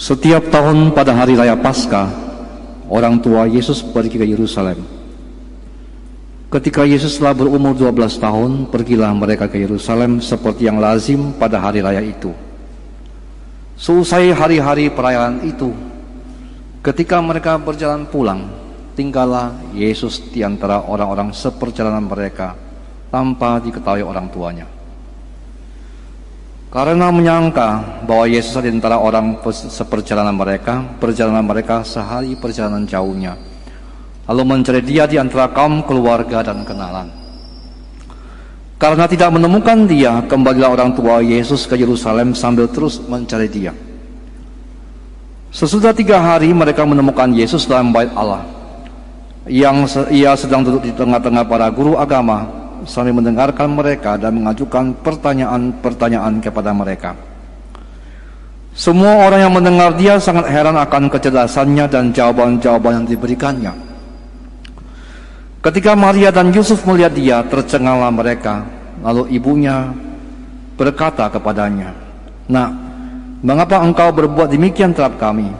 Setiap tahun pada hari raya Paskah, orang tua Yesus pergi ke Yerusalem. Ketika Yesus telah berumur 12 tahun, pergilah mereka ke Yerusalem seperti yang lazim pada hari raya itu. Seusai hari-hari perayaan itu, ketika mereka berjalan pulang, tinggallah Yesus di antara orang-orang seperjalanan mereka tanpa diketahui orang tuanya. Karena menyangka bahwa Yesus di antara orang seperjalanan mereka, perjalanan mereka sehari perjalanan jauhnya. Lalu mencari dia di antara kaum keluarga dan kenalan. Karena tidak menemukan dia, kembalilah orang tua Yesus ke Yerusalem sambil terus mencari dia. Sesudah tiga hari mereka menemukan Yesus dalam bait Allah. Yang ia sedang duduk di tengah-tengah para guru agama sambil mendengarkan mereka dan mengajukan pertanyaan-pertanyaan kepada mereka. Semua orang yang mendengar dia sangat heran akan kecerdasannya dan jawaban-jawaban yang diberikannya. Ketika Maria dan Yusuf melihat dia, tercenganglah mereka. Lalu ibunya berkata kepadanya, Nak, mengapa engkau berbuat demikian terhadap kami?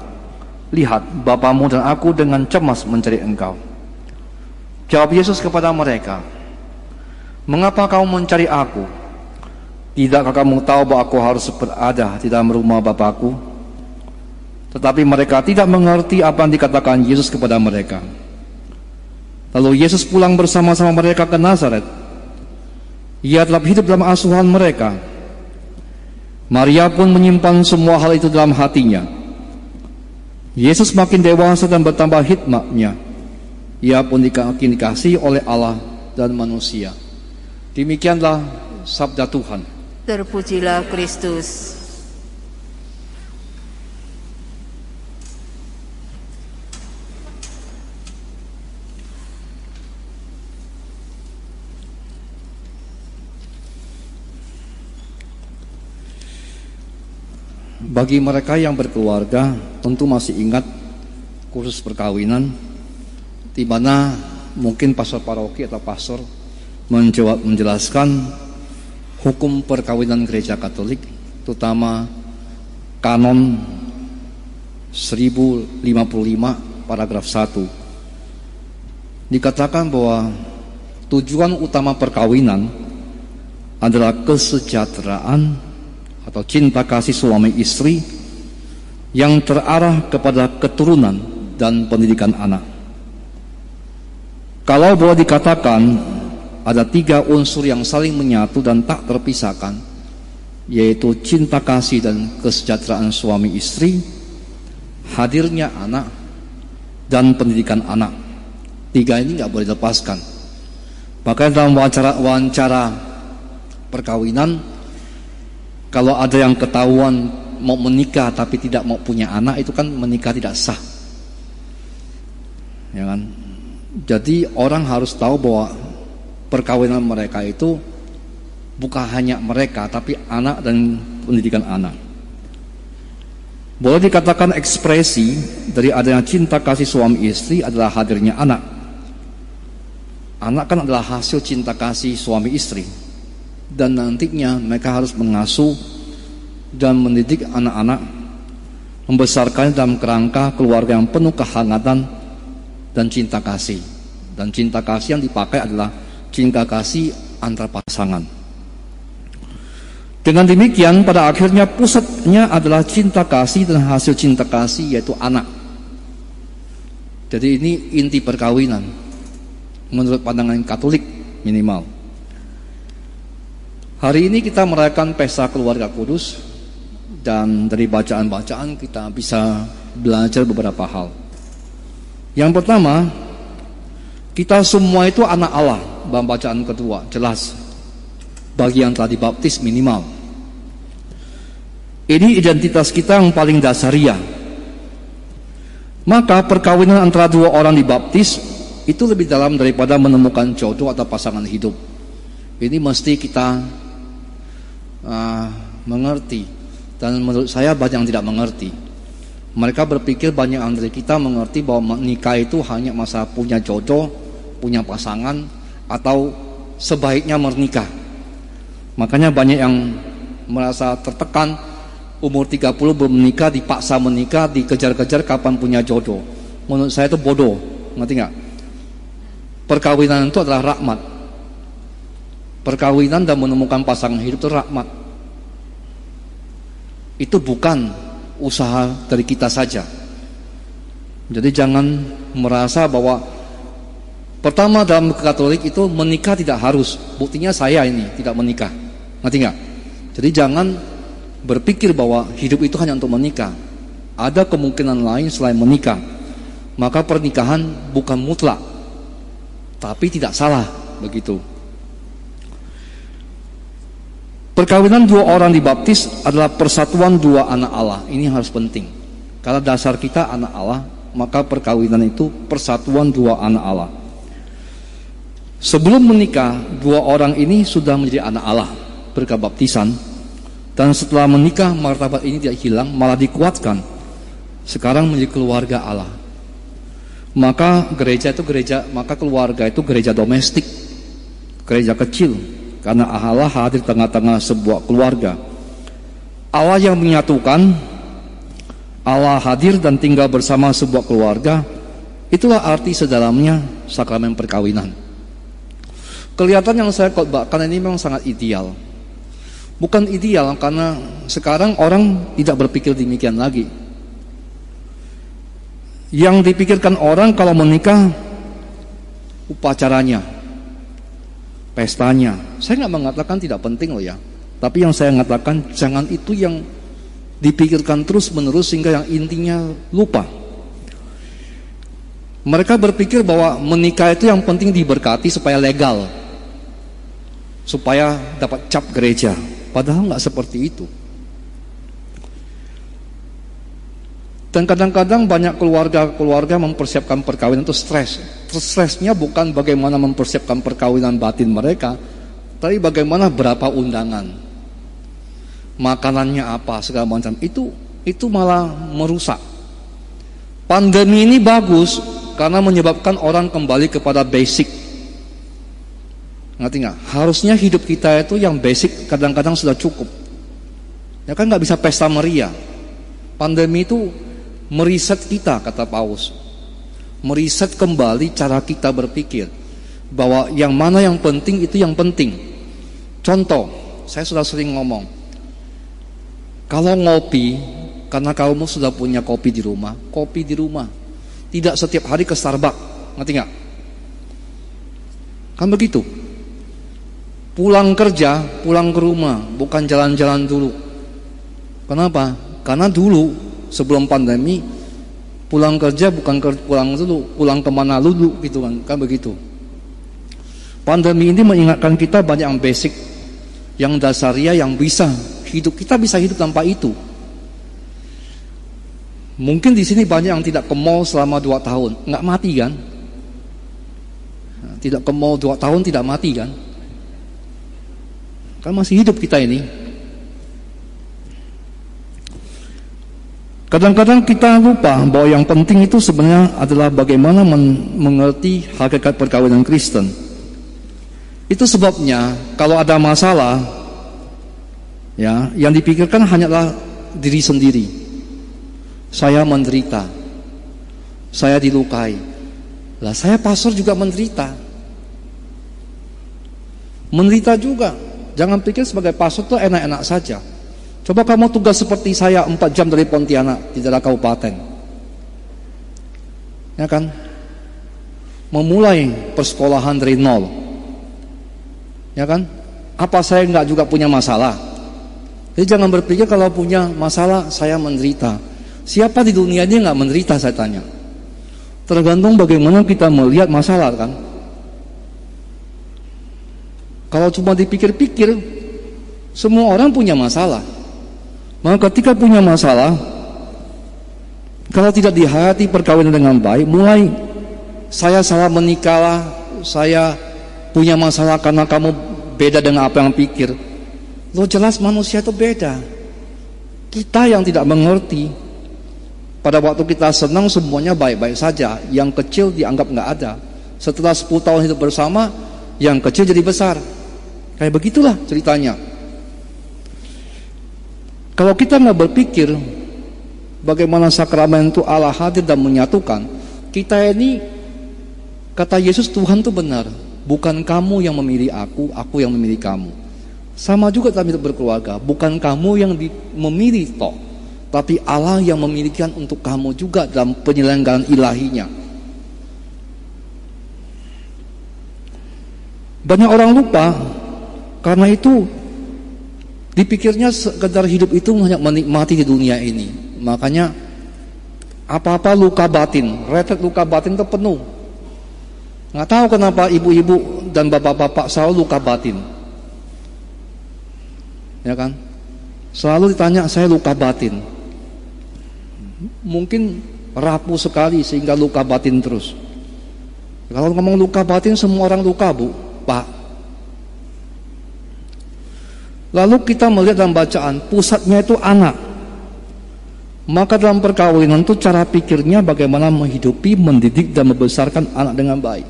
Lihat, bapamu dan aku dengan cemas mencari engkau. Jawab Yesus kepada mereka, Mengapa kamu mencari aku? Tidakkah kamu tahu bahwa aku harus berada di dalam rumah Bapakku? Tetapi mereka tidak mengerti apa yang dikatakan Yesus kepada mereka. Lalu Yesus pulang bersama-sama mereka ke Nazaret. Ia telah hidup dalam asuhan mereka. Maria pun menyimpan semua hal itu dalam hatinya. Yesus makin dewasa dan bertambah hikmatnya. Ia pun dikasih oleh Allah dan manusia. Demikianlah sabda Tuhan. Terpujilah Kristus. Bagi mereka yang berkeluarga, tentu masih ingat kursus perkawinan, di mana mungkin pastor paroki atau pastor menjawab menjelaskan hukum perkawinan gereja Katolik terutama kanon 1055 paragraf 1 dikatakan bahwa tujuan utama perkawinan adalah kesejahteraan atau cinta kasih suami istri yang terarah kepada keturunan dan pendidikan anak. Kalau boleh dikatakan ada tiga unsur yang saling menyatu dan tak terpisahkan, yaitu cinta kasih dan kesejahteraan suami istri, hadirnya anak, dan pendidikan anak. Tiga ini nggak boleh dilepaskan. Bahkan dalam wawancara, wawancara perkawinan, kalau ada yang ketahuan mau menikah tapi tidak mau punya anak, itu kan menikah tidak sah. Ya kan? Jadi orang harus tahu bahwa perkawinan mereka itu bukan hanya mereka tapi anak dan pendidikan anak. Boleh dikatakan ekspresi dari adanya cinta kasih suami istri adalah hadirnya anak. Anak kan adalah hasil cinta kasih suami istri. Dan nantinya mereka harus mengasuh dan mendidik anak-anak membesarkan dalam kerangka keluarga yang penuh kehangatan dan cinta kasih. Dan cinta kasih yang dipakai adalah cinta kasih antar pasangan. Dengan demikian pada akhirnya pusatnya adalah cinta kasih dan hasil cinta kasih yaitu anak. Jadi ini inti perkawinan menurut pandangan Katolik minimal. Hari ini kita merayakan pesta keluarga kudus dan dari bacaan-bacaan kita bisa belajar beberapa hal. Yang pertama, kita semua itu anak Allah. Dalam bacaan kedua jelas. Bagi yang telah dibaptis minimal. Ini identitas kita yang paling dasaria maka perkawinan antara dua orang dibaptis itu lebih dalam daripada menemukan jodoh atau pasangan hidup. Ini mesti kita uh, mengerti. Dan menurut saya banyak yang tidak mengerti mereka berpikir banyak dari kita mengerti bahwa menikah itu hanya masa punya jodoh punya pasangan atau sebaiknya menikah. Makanya banyak yang merasa tertekan umur 30 belum menikah, dipaksa menikah, dikejar-kejar kapan punya jodoh. Menurut saya itu bodoh, ngerti nggak? Perkawinan itu adalah rahmat. Perkawinan dan menemukan pasangan hidup itu rahmat. Itu bukan usaha dari kita saja. Jadi jangan merasa bahwa pertama dalam Katolik itu menikah tidak harus. Buktinya saya ini tidak menikah. Ngerti nggak? Jadi jangan berpikir bahwa hidup itu hanya untuk menikah. Ada kemungkinan lain selain menikah. Maka pernikahan bukan mutlak. Tapi tidak salah begitu. Perkawinan dua orang dibaptis adalah persatuan dua anak Allah. Ini harus penting. Karena dasar kita anak Allah, maka perkawinan itu persatuan dua anak Allah. Sebelum menikah, dua orang ini sudah menjadi anak Allah berkat baptisan dan setelah menikah martabat ini tidak hilang malah dikuatkan. Sekarang menjadi keluarga Allah. Maka gereja itu gereja, maka keluarga itu gereja domestik. Gereja kecil karena Allah hadir tengah-tengah sebuah keluarga. Allah yang menyatukan Allah hadir dan tinggal bersama sebuah keluarga. Itulah arti sedalamnya sakramen perkawinan. Kelihatan yang saya khotbahkan ini memang sangat ideal. Bukan ideal karena sekarang orang tidak berpikir demikian lagi. Yang dipikirkan orang kalau menikah upacaranya, pestanya. Saya nggak mengatakan tidak penting loh ya. Tapi yang saya mengatakan jangan itu yang dipikirkan terus menerus sehingga yang intinya lupa. Mereka berpikir bahwa menikah itu yang penting diberkati supaya legal. Supaya dapat cap gereja. Padahal nggak seperti itu. Dan kadang-kadang banyak keluarga-keluarga mempersiapkan perkawinan itu stres. Stresnya bukan bagaimana mempersiapkan perkawinan batin mereka, tapi bagaimana berapa undangan, makanannya apa segala macam. Itu itu malah merusak. Pandemi ini bagus karena menyebabkan orang kembali kepada basic Ngerti nggak? Harusnya hidup kita itu yang basic kadang-kadang sudah cukup. Ya kan nggak bisa pesta meriah. Pandemi itu meriset kita kata Paus. Meriset kembali cara kita berpikir bahwa yang mana yang penting itu yang penting. Contoh, saya sudah sering ngomong. Kalau ngopi, karena kamu sudah punya kopi di rumah, kopi di rumah. Tidak setiap hari ke Starbucks, ngerti nggak? Kan begitu. Pulang kerja, pulang ke rumah, bukan jalan-jalan dulu. Kenapa? Karena dulu sebelum pandemi pulang kerja bukan ke, pulang dulu, pulang ke mana dulu gitu kan, kan begitu. Pandemi ini mengingatkan kita banyak yang basic, yang dasaria, yang bisa hidup kita bisa hidup tanpa itu. Mungkin di sini banyak yang tidak ke mall selama dua tahun, nggak mati kan? Tidak ke mall dua tahun tidak mati kan? Kan masih hidup kita ini. Kadang-kadang kita lupa bahwa yang penting itu sebenarnya adalah bagaimana men mengerti hakikat perkawinan Kristen. Itu sebabnya kalau ada masalah, ya, yang dipikirkan hanyalah diri sendiri. Saya menderita, saya dilukai. Lah saya pastor juga menderita. Menderita juga. Jangan pikir sebagai pastor itu enak-enak saja. Coba kamu tugas seperti saya 4 jam dari Pontianak di daerah kabupaten. Ya kan? Memulai persekolahan dari nol. Ya kan? Apa saya nggak juga punya masalah? Jadi jangan berpikir kalau punya masalah saya menderita. Siapa di dunia ini nggak menderita saya tanya. Tergantung bagaimana kita melihat masalah kan. Kalau cuma dipikir-pikir, semua orang punya masalah. Maka ketika punya masalah, kalau tidak dihayati perkawinan dengan baik, mulai saya salah menikahlah, saya punya masalah karena kamu beda dengan apa yang pikir. Lo jelas manusia itu beda. Kita yang tidak mengerti, pada waktu kita senang semuanya baik-baik saja, yang kecil dianggap nggak ada. Setelah 10 tahun hidup bersama, yang kecil jadi besar. Kayak begitulah ceritanya. Kalau kita nggak berpikir bagaimana sakramen itu Allah hadir dan menyatukan, kita ini kata Yesus Tuhan itu benar, bukan kamu yang memilih aku, aku yang memilih kamu. Sama juga dalam hidup berkeluarga, bukan kamu yang memilih toh, tapi Allah yang memilihkan untuk kamu juga dalam penyelenggaraan ilahinya. Banyak orang lupa karena itu dipikirnya sekedar hidup itu hanya menikmati di dunia ini. Makanya apa-apa luka batin, retret luka batin itu penuh. Nggak tahu kenapa ibu-ibu dan bapak-bapak selalu luka batin. Ya kan? Selalu ditanya saya luka batin. Mungkin rapuh sekali sehingga luka batin terus. Kalau ngomong luka batin semua orang luka bu Pak. Lalu kita melihat dalam bacaan, pusatnya itu anak. Maka dalam perkawinan itu cara pikirnya bagaimana menghidupi, mendidik dan membesarkan anak dengan baik.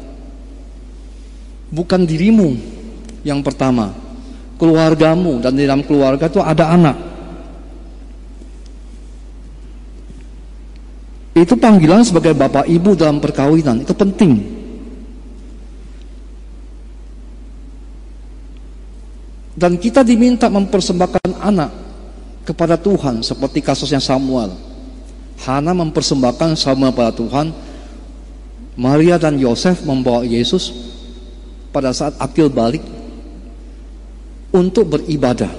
Bukan dirimu yang pertama, keluargamu dan di dalam keluarga itu ada anak. Itu panggilan sebagai bapak ibu dalam perkawinan, itu penting. Dan kita diminta mempersembahkan anak kepada Tuhan seperti kasusnya Samuel. Hana mempersembahkan Samuel pada Tuhan. Maria dan Yosef membawa Yesus pada saat akil balik untuk beribadah.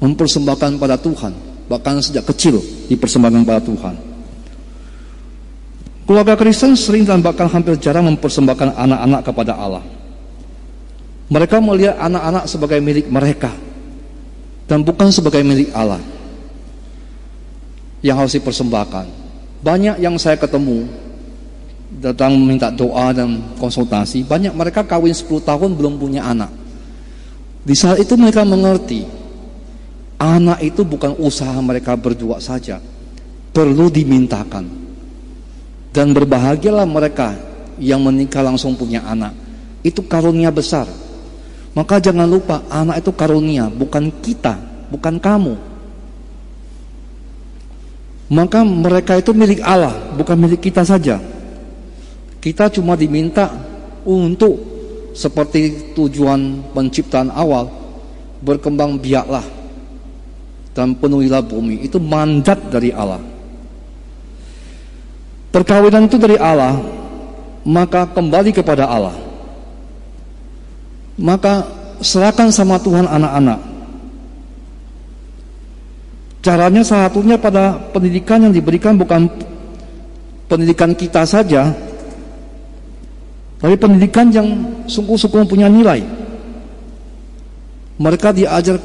Mempersembahkan pada Tuhan. Bahkan sejak kecil dipersembahkan pada Tuhan. Keluarga Kristen sering dan bahkan hampir jarang mempersembahkan anak-anak kepada Allah. Mereka melihat anak-anak sebagai milik mereka dan bukan sebagai milik Allah yang harus dipersembahkan. Banyak yang saya ketemu datang minta doa dan konsultasi, banyak mereka kawin 10 tahun belum punya anak. Di saat itu mereka mengerti anak itu bukan usaha mereka berdua saja, perlu dimintakan. Dan berbahagialah mereka yang menikah langsung punya anak. Itu karunia besar maka jangan lupa anak itu karunia, bukan kita, bukan kamu. Maka mereka itu milik Allah, bukan milik kita saja. Kita cuma diminta untuk seperti tujuan penciptaan awal berkembang biaklah dan penuhilah bumi. Itu mandat dari Allah. Perkawinan itu dari Allah, maka kembali kepada Allah maka serahkan sama Tuhan anak-anak. Caranya salah satunya pada pendidikan yang diberikan bukan pendidikan kita saja, tapi pendidikan yang sungguh-sungguh punya nilai. Mereka diajar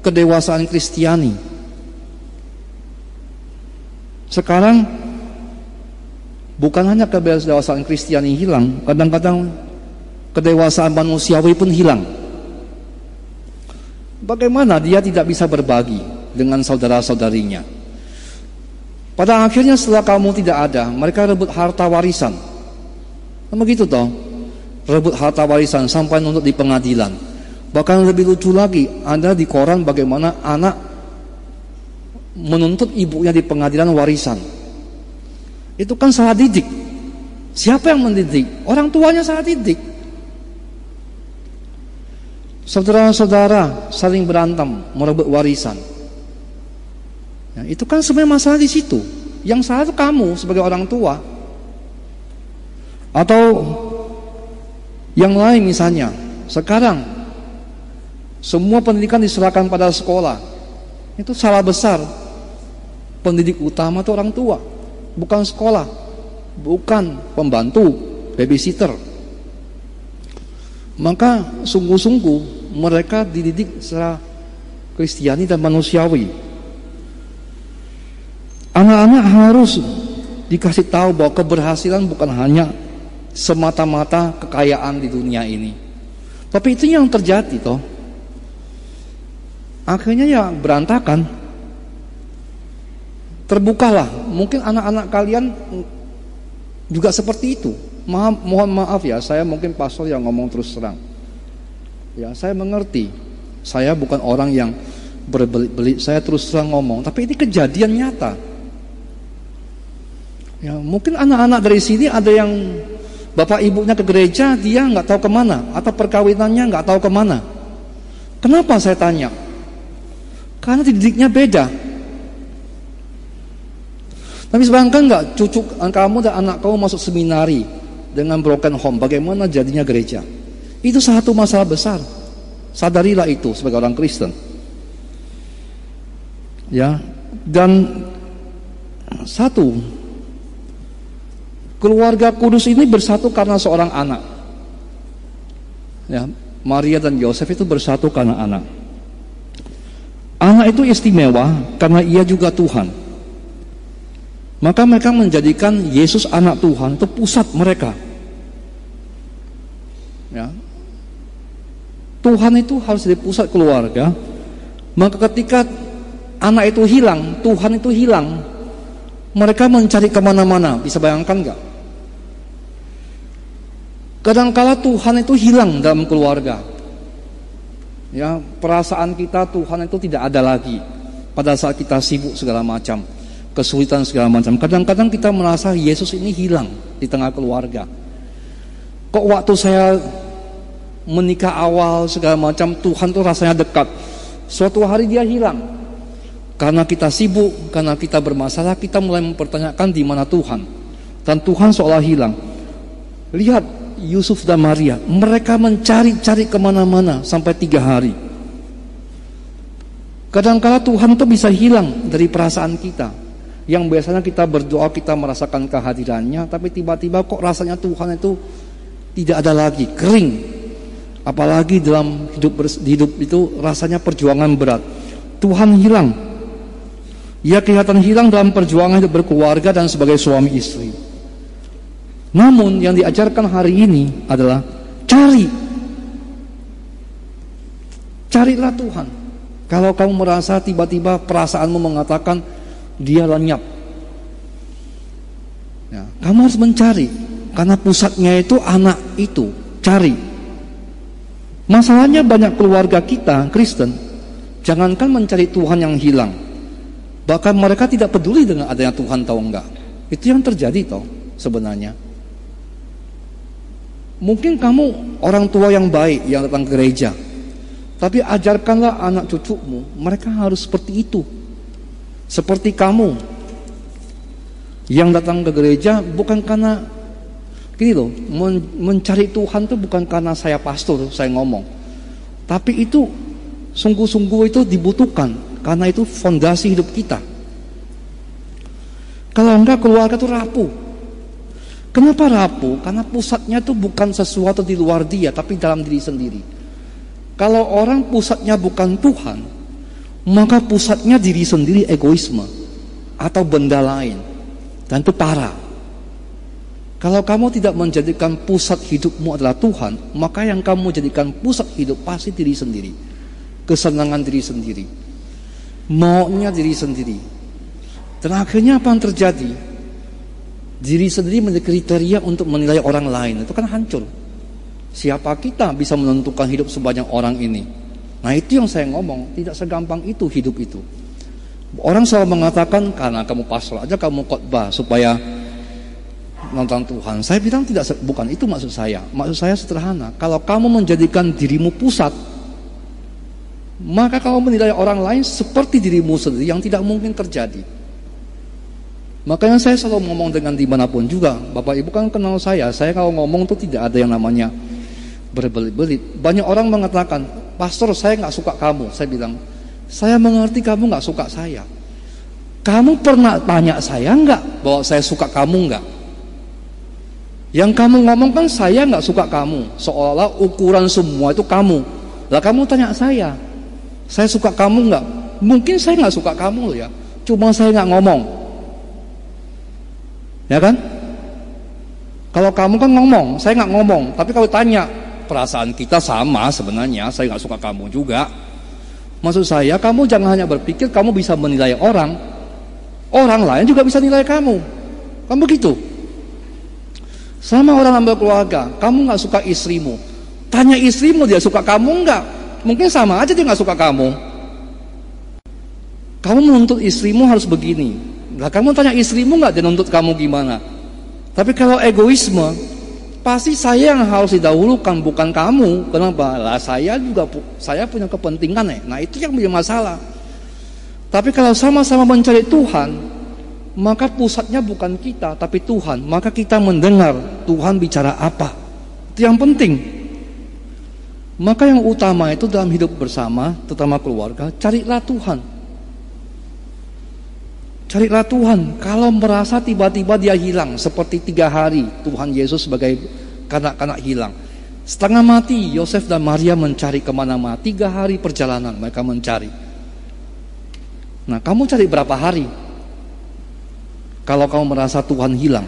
kedewasaan Kristiani. Sekarang bukan hanya kedewasaan Kristiani hilang, kadang-kadang kedewasaan manusiawi pun hilang. Bagaimana dia tidak bisa berbagi dengan saudara-saudarinya? Pada akhirnya setelah kamu tidak ada, mereka rebut harta warisan. Kan begitu toh? Rebut harta warisan sampai nuntut di pengadilan. Bahkan lebih lucu lagi, ada di koran bagaimana anak menuntut ibunya di pengadilan warisan. Itu kan salah didik. Siapa yang mendidik? Orang tuanya salah didik. Saudara-saudara saling berantem merebut warisan. Ya, itu kan sebenarnya masalah di situ. Yang salah itu kamu sebagai orang tua. Atau yang lain misalnya, sekarang semua pendidikan diserahkan pada sekolah. Itu salah besar. Pendidik utama itu orang tua, bukan sekolah, bukan pembantu, babysitter. Maka sungguh-sungguh mereka dididik secara Kristiani dan manusiawi. Anak-anak harus dikasih tahu bahwa keberhasilan bukan hanya semata-mata kekayaan di dunia ini. Tapi itu yang terjadi toh. Akhirnya ya berantakan. Terbukalah, mungkin anak-anak kalian juga seperti itu. Maaf, mohon maaf ya, saya mungkin pastor yang ngomong terus terang. Ya, saya mengerti. Saya bukan orang yang berbelit-belit. Saya terus terang ngomong, tapi ini kejadian nyata. Ya, mungkin anak-anak dari sini ada yang bapak ibunya ke gereja, dia nggak tahu ke mana, atau perkawinannya nggak tahu ke mana. Kenapa saya tanya? Karena didiknya beda. Tapi sebangkan nggak cucu kamu dan anak kamu masuk seminari dengan broken home, bagaimana jadinya gereja? Itu satu masalah besar. Sadarilah itu sebagai orang Kristen. Ya, dan satu Keluarga kudus ini bersatu karena seorang anak. Ya, Maria dan Yosef itu bersatu karena anak. Anak itu istimewa karena ia juga Tuhan. Maka mereka menjadikan Yesus anak Tuhan itu pusat mereka. Ya. Tuhan itu harus jadi pusat keluarga. Maka ketika anak itu hilang, Tuhan itu hilang. Mereka mencari ke mana-mana. Bisa bayangkan nggak? Kadangkala Tuhan itu hilang dalam keluarga. Ya, perasaan kita Tuhan itu tidak ada lagi pada saat kita sibuk segala macam, kesulitan segala macam. Kadang-kadang kita merasa Yesus ini hilang di tengah keluarga. Kok waktu saya menikah awal segala macam Tuhan tuh rasanya dekat. Suatu hari dia hilang. Karena kita sibuk, karena kita bermasalah, kita mulai mempertanyakan di mana Tuhan. Dan Tuhan seolah hilang. Lihat Yusuf dan Maria, mereka mencari-cari ke mana-mana sampai tiga hari. Kadangkala Tuhan itu bisa hilang dari perasaan kita. Yang biasanya kita berdoa, kita merasakan kehadirannya, tapi tiba-tiba kok rasanya Tuhan itu tidak ada lagi, kering. Apalagi dalam hidup hidup itu rasanya perjuangan berat. Tuhan hilang. Ia kelihatan hilang dalam perjuangan hidup berkeluarga dan sebagai suami istri. Namun yang diajarkan hari ini adalah cari. Carilah Tuhan. Kalau kamu merasa tiba-tiba perasaanmu mengatakan dia lenyap. Ya, kamu harus mencari karena pusatnya itu anak itu. Cari. Masalahnya banyak keluarga kita Kristen jangankan mencari Tuhan yang hilang. Bahkan mereka tidak peduli dengan adanya Tuhan tahu enggak. Itu yang terjadi toh sebenarnya. Mungkin kamu orang tua yang baik yang datang ke gereja. Tapi ajarkanlah anak cucumu, mereka harus seperti itu. Seperti kamu yang datang ke gereja bukan karena gini loh, mencari Tuhan itu bukan karena saya pastor, saya ngomong. Tapi itu sungguh-sungguh itu dibutuhkan karena itu fondasi hidup kita. Kalau enggak keluarga itu rapuh. Kenapa rapuh? Karena pusatnya itu bukan sesuatu di luar dia, tapi dalam diri sendiri. Kalau orang pusatnya bukan Tuhan, maka pusatnya diri sendiri egoisme atau benda lain. Dan itu parah. Kalau kamu tidak menjadikan pusat hidupmu adalah Tuhan, maka yang kamu jadikan pusat hidup pasti diri sendiri. Kesenangan diri sendiri. Maunya diri sendiri. Dan akhirnya apa yang terjadi? diri sendiri menjadi kriteria untuk menilai orang lain itu kan hancur siapa kita bisa menentukan hidup sebanyak orang ini nah itu yang saya ngomong tidak segampang itu hidup itu orang selalu mengatakan karena kamu pasrah aja kamu khotbah supaya nonton Tuhan saya bilang tidak bukan itu maksud saya maksud saya sederhana kalau kamu menjadikan dirimu pusat maka kamu menilai orang lain seperti dirimu sendiri yang tidak mungkin terjadi Makanya saya selalu ngomong dengan di mana pun juga. Bapak Ibu kan kenal saya. Saya kalau ngomong tuh tidak ada yang namanya berbelit-belit. Banyak orang mengatakan, Pastor saya nggak suka kamu. Saya bilang, saya mengerti kamu nggak suka saya. Kamu pernah tanya saya nggak bahwa saya suka kamu nggak? Yang kamu ngomong kan saya nggak suka kamu. Seolah-olah ukuran semua itu kamu. Lah kamu tanya saya, saya suka kamu nggak? Mungkin saya nggak suka kamu loh ya. Cuma saya nggak ngomong. Ya kan? Kalau kamu kan ngomong, saya nggak ngomong. Tapi kalau tanya, perasaan kita sama sebenarnya. Saya nggak suka kamu juga. Maksud saya, kamu jangan hanya berpikir kamu bisa menilai orang. Orang lain juga bisa nilai kamu. Kan begitu? Sama orang ambil keluarga, kamu nggak suka istrimu. Tanya istrimu dia suka kamu nggak? Mungkin sama aja dia nggak suka kamu. Kamu menuntut istrimu harus begini. Lah kamu tanya istrimu nggak dia nuntut kamu gimana? Tapi kalau egoisme, pasti saya yang harus didahulukan bukan kamu. Kenapa? Lah saya juga saya punya kepentingan ya. Nah itu yang menjadi masalah. Tapi kalau sama-sama mencari Tuhan, maka pusatnya bukan kita tapi Tuhan. Maka kita mendengar Tuhan bicara apa. Itu yang penting. Maka yang utama itu dalam hidup bersama, terutama keluarga, carilah Tuhan. Carilah Tuhan. Kalau merasa tiba-tiba dia hilang seperti tiga hari Tuhan Yesus sebagai kanak-kanak hilang. Setengah mati Yosef dan Maria mencari ke mana-mana. Tiga hari perjalanan mereka mencari. Nah kamu cari berapa hari? Kalau kamu merasa Tuhan hilang.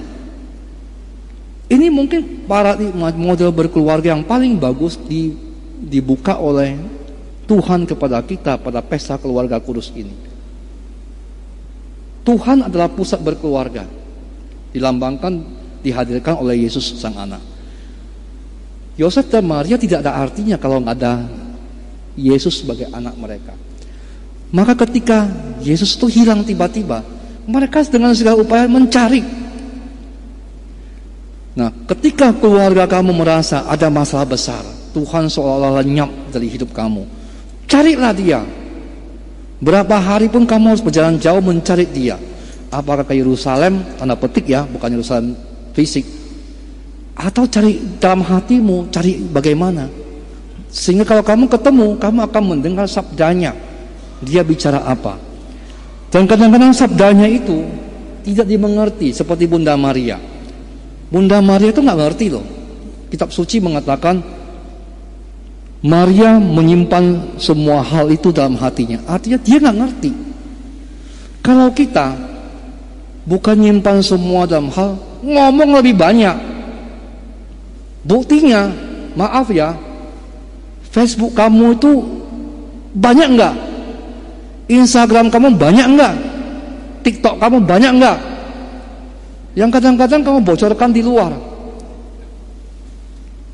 Ini mungkin para model berkeluarga yang paling bagus di, dibuka oleh Tuhan kepada kita pada pesta keluarga kudus ini. Tuhan adalah pusat berkeluarga. Dilambangkan, dihadirkan oleh Yesus sang anak. Yosef dan Maria tidak ada artinya kalau nggak ada Yesus sebagai anak mereka. Maka ketika Yesus itu hilang tiba-tiba, mereka dengan segala upaya mencari. Nah, ketika keluarga kamu merasa ada masalah besar, Tuhan seolah-olah lenyap dari hidup kamu, carilah dia, Berapa hari pun kamu harus berjalan jauh mencari dia. Apakah ke Yerusalem, tanda petik ya, bukan Yerusalem fisik. Atau cari dalam hatimu, cari bagaimana. Sehingga kalau kamu ketemu, kamu akan mendengar sabdanya. Dia bicara apa. Dan kadang-kadang sabdanya itu tidak dimengerti seperti Bunda Maria. Bunda Maria itu nggak ngerti loh. Kitab suci mengatakan Maria menyimpan semua hal itu dalam hatinya. Artinya dia nggak ngerti. Kalau kita bukan nyimpan semua dalam hal, ngomong lebih banyak. Buktinya, maaf ya, Facebook kamu itu banyak nggak? Instagram kamu banyak nggak? TikTok kamu banyak nggak? Yang kadang-kadang kamu bocorkan di luar.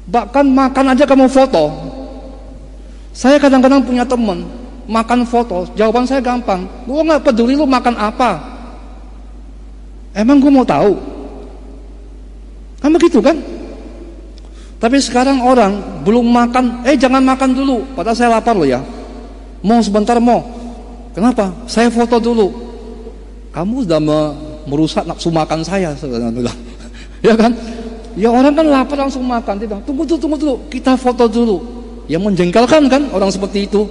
Bahkan makan aja kamu foto, saya kadang-kadang punya teman makan foto, jawaban saya gampang. Gue nggak peduli lu makan apa. Emang gue mau tahu? Kan begitu kan? Tapi sekarang orang belum makan, eh jangan makan dulu. Padahal saya lapar loh ya. Mau sebentar mau. Kenapa? Saya foto dulu. Kamu sudah merusak nafsu makan saya sebenarnya. ya kan? Ya orang kan lapar langsung makan. Tidak. Tunggu dulu, tunggu dulu. Kita foto dulu. Yang menjengkelkan kan orang seperti itu.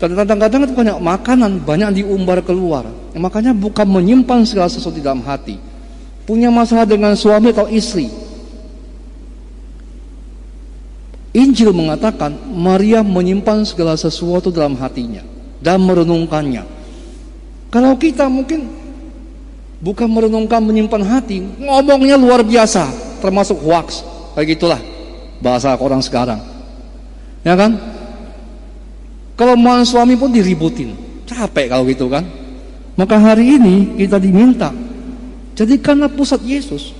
Dan kadang-kadang itu banyak makanan, banyak diumbar keluar. Makanya bukan menyimpan segala sesuatu di dalam hati. Punya masalah dengan suami atau istri. Injil mengatakan Maria menyimpan segala sesuatu dalam hatinya dan merenungkannya. Kalau kita mungkin bukan merenungkan menyimpan hati, ngomongnya luar biasa, termasuk hoax, kayak gitulah bahasa orang sekarang. Ya kan? Kalau mau suami pun diributin. Capek kalau gitu kan. Maka hari ini kita diminta jadikanlah pusat Yesus.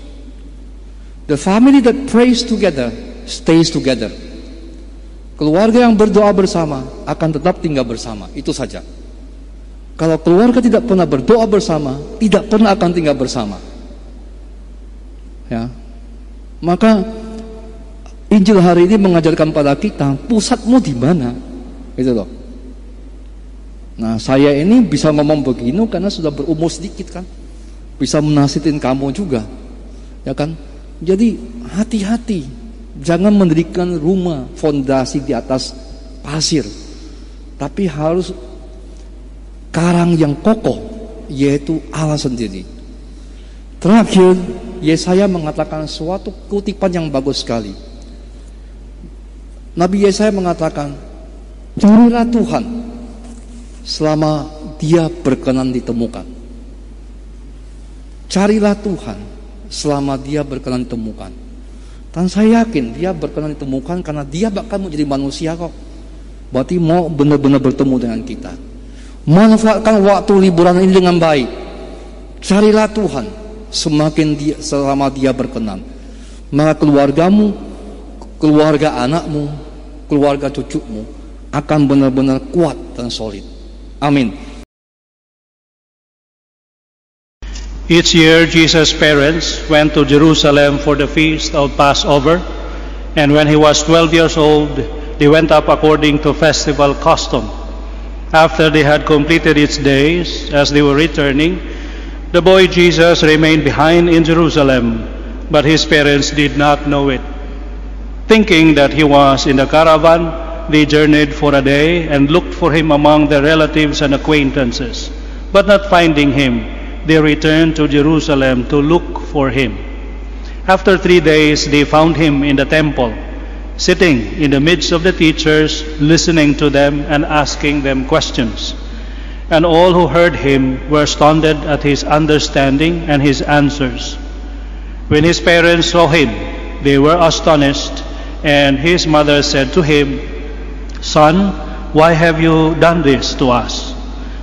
The family that prays together stays together. Keluarga yang berdoa bersama akan tetap tinggal bersama. Itu saja. Kalau keluarga tidak pernah berdoa bersama, tidak pernah akan tinggal bersama. Ya. Maka Injil hari ini mengajarkan pada kita pusatmu di mana, itu loh. Nah saya ini bisa ngomong begini karena sudah berumur sedikit kan, bisa menasitin kamu juga, ya kan. Jadi hati-hati, jangan mendirikan rumah fondasi di atas pasir, tapi harus karang yang kokoh, yaitu Allah sendiri. Terakhir, Yesaya mengatakan suatu kutipan yang bagus sekali. Nabi Yesaya mengatakan, carilah Tuhan selama dia berkenan ditemukan. Carilah Tuhan selama dia berkenan ditemukan. Dan saya yakin dia berkenan ditemukan karena dia bakal menjadi manusia kok. Berarti mau benar-benar bertemu dengan kita. Manfaatkan waktu liburan ini dengan baik. Carilah Tuhan semakin dia, selama dia berkenan. Maka keluargamu, keluarga anakmu, keluarga cucumu akan benar-benar kuat dan solid. Amin. Each year, Jesus' parents went to Jerusalem for the feast of Passover, and when he was 12 years old, they went up according to festival custom. After they had completed its days, as they were returning, the boy Jesus remained behind in Jerusalem, but his parents did not know it. Thinking that he was in the caravan, they journeyed for a day and looked for him among their relatives and acquaintances. But not finding him, they returned to Jerusalem to look for him. After three days, they found him in the temple, sitting in the midst of the teachers, listening to them and asking them questions. And all who heard him were astounded at his understanding and his answers. When his parents saw him, they were astonished, and his mother said to him, Son, why have you done this to us?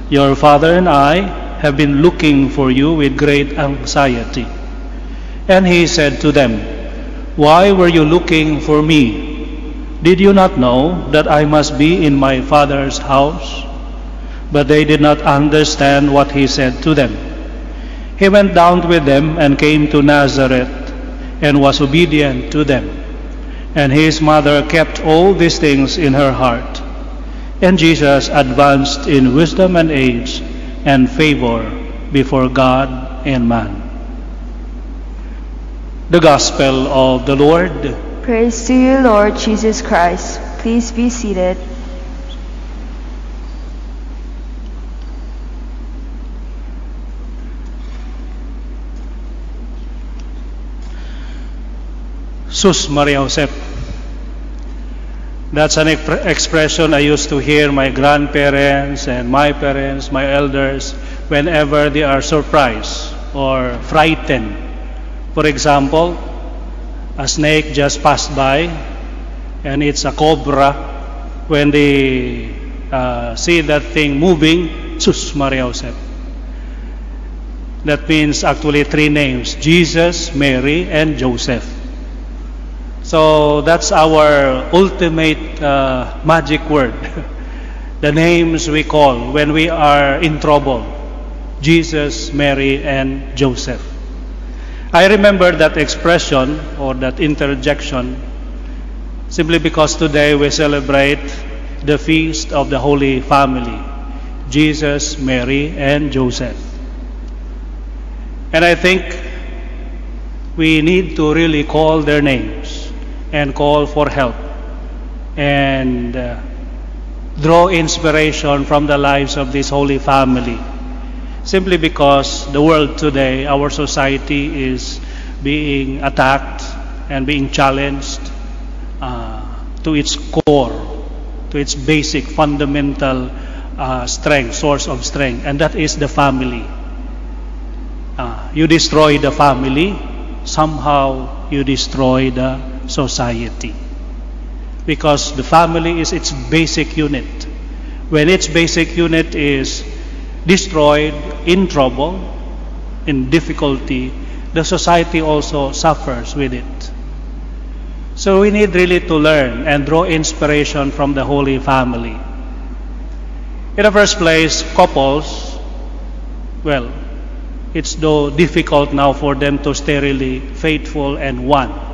Your father and I have been looking for you with great anxiety. And he said to them, Why were you looking for me? Did you not know that I must be in my father's house? But they did not understand what he said to them. He went down with them and came to Nazareth and was obedient to them. And his mother kept all these things in her heart. And Jesus advanced in wisdom and age and favor before God and man. The Gospel of the Lord. Praise to you, Lord Jesus Christ. Please be seated. Sus Maria Josep. That's an expression I used to hear my grandparents and my parents, my elders, whenever they are surprised or frightened. For example, a snake just passed by and it's a cobra. When they uh, see that thing moving, Sus Maria Josep. That means actually three names Jesus, Mary, and Joseph. So that's our ultimate uh, magic word. the names we call when we are in trouble Jesus, Mary, and Joseph. I remember that expression or that interjection simply because today we celebrate the feast of the Holy Family Jesus, Mary, and Joseph. And I think we need to really call their names and call for help and uh, draw inspiration from the lives of this holy family. Simply because the world today, our society is being attacked and being challenged uh, to its core, to its basic fundamental uh, strength, source of strength, and that is the family. Uh, you destroy the family, somehow you destroy the society. Because the family is its basic unit. When its basic unit is destroyed, in trouble, in difficulty, the society also suffers with it. So we need really to learn and draw inspiration from the Holy Family. In the first place, couples, well, it's though difficult now for them to stay really faithful and one.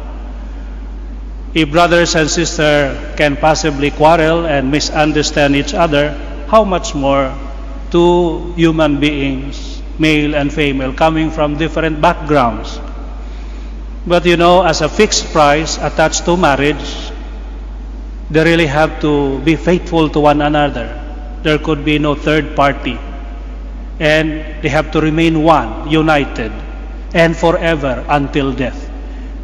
If brothers and sisters can possibly quarrel and misunderstand each other, how much more two human beings, male and female, coming from different backgrounds. But you know, as a fixed price attached to marriage, they really have to be faithful to one another. There could be no third party. And they have to remain one, united, and forever until death.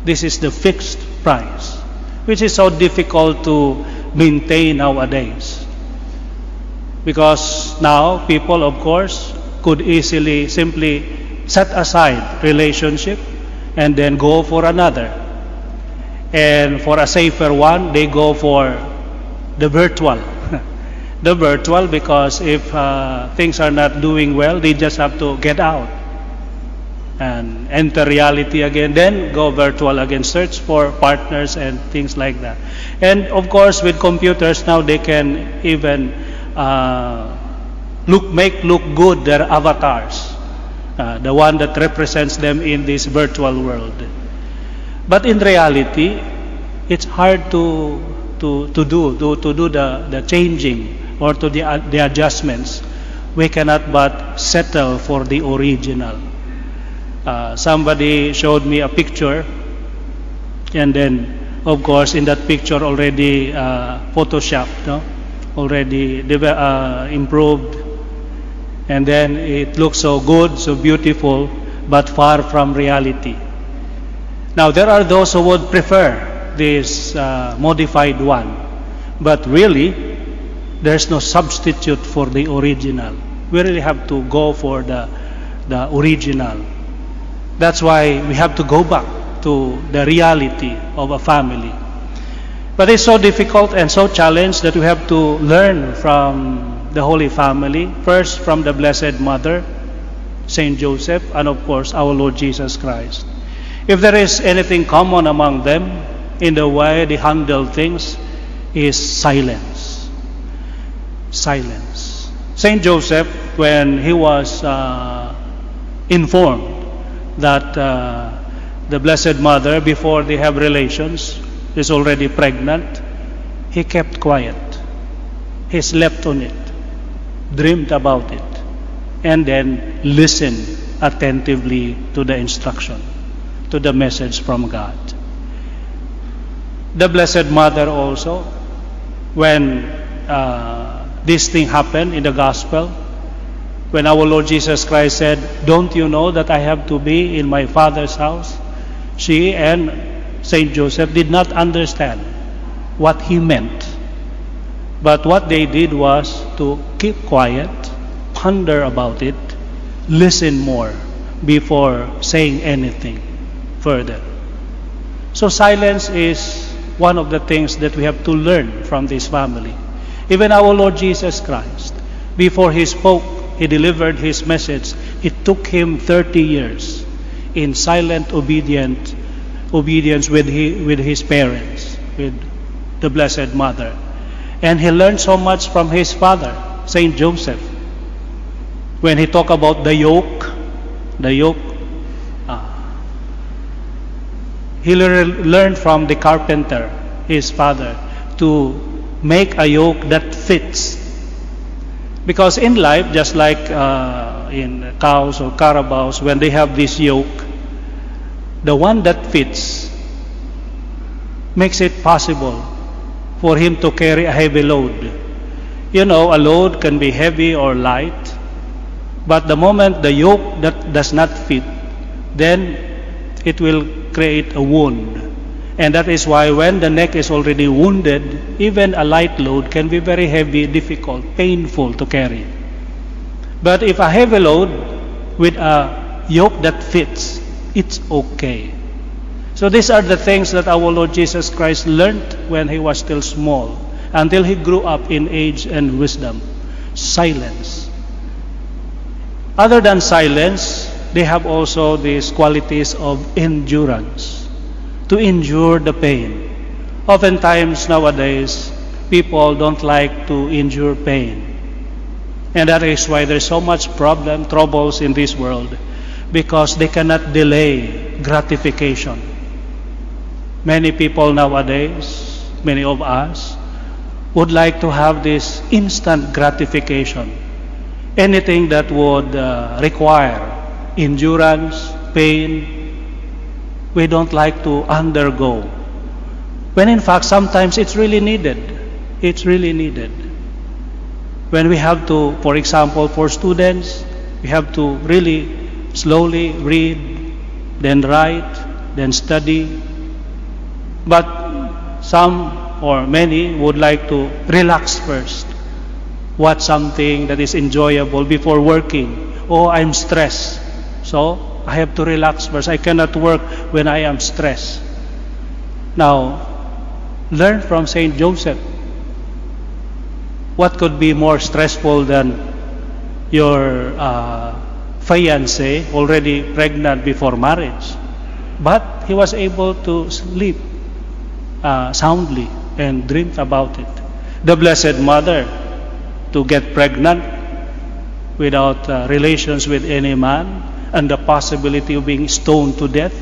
This is the fixed price which is so difficult to maintain nowadays. Because now people, of course, could easily simply set aside relationship and then go for another. And for a safer one, they go for the virtual. the virtual because if uh, things are not doing well, they just have to get out and enter reality again, then go virtual again, search for partners and things like that. And of course, with computers now, they can even uh, look make look good their avatars, uh, the one that represents them in this virtual world. But in reality, it's hard to to, to do to, to do the, the changing or to the, the adjustments. We cannot but settle for the original. Uh, somebody showed me a picture, and then, of course, in that picture already uh, photoshopped, no? already uh, improved, and then it looks so good, so beautiful, but far from reality. Now, there are those who would prefer this uh, modified one, but really, there's no substitute for the original. We really have to go for the, the original. That's why we have to go back to the reality of a family. But it's so difficult and so challenged that we have to learn from the Holy Family, first from the Blessed Mother, Saint Joseph, and of course our Lord Jesus Christ. If there is anything common among them in the way they handle things, is silence. Silence. Saint Joseph, when he was uh, informed that uh, the Blessed Mother, before they have relations, is already pregnant, he kept quiet. He slept on it, dreamed about it, and then listened attentively to the instruction, to the message from God. The Blessed Mother also, when uh, this thing happened in the Gospel, when our Lord Jesus Christ said, Don't you know that I have to be in my Father's house? She and Saint Joseph did not understand what he meant. But what they did was to keep quiet, ponder about it, listen more before saying anything further. So silence is one of the things that we have to learn from this family. Even our Lord Jesus Christ, before he spoke, he delivered his message, it took him 30 years in silent obedient obedience with, he, with his parents, with the Blessed Mother. And he learned so much from his father, Saint Joseph. When he talked about the yoke, the yoke, uh, he learned from the carpenter, his father, to make a yoke that fits. Because in life, just like uh, in cows or carabaos, when they have this yoke, the one that fits makes it possible for him to carry a heavy load. You know, a load can be heavy or light, but the moment the yoke that does not fit, then it will create a wound. And that is why when the neck is already wounded, even a light load can be very heavy, difficult, painful to carry. But if a heavy load with a yoke that fits, it's okay. So these are the things that our Lord Jesus Christ learned when he was still small until he grew up in age and wisdom. Silence. Other than silence, they have also these qualities of endurance to endure the pain. Oftentimes nowadays, people don't like to endure pain. And that is why there's so much problem, troubles in this world because they cannot delay gratification. Many people nowadays, many of us, would like to have this instant gratification. Anything that would uh, require endurance, pain, we don't like to undergo. When in fact, sometimes it's really needed. It's really needed. When we have to, for example, for students, we have to really slowly read, then write, then study. But some or many would like to relax first, watch something that is enjoyable before working. Oh, I'm stressed. So I have to relax first. I cannot work when I am stressed. Now, learn from Saint Joseph. What could be more stressful than your uh, fiancée already pregnant before marriage. But he was able to sleep uh, soundly and dreamed about it. The Blessed Mother to get pregnant without uh, relations with any man, and the possibility of being stoned to death.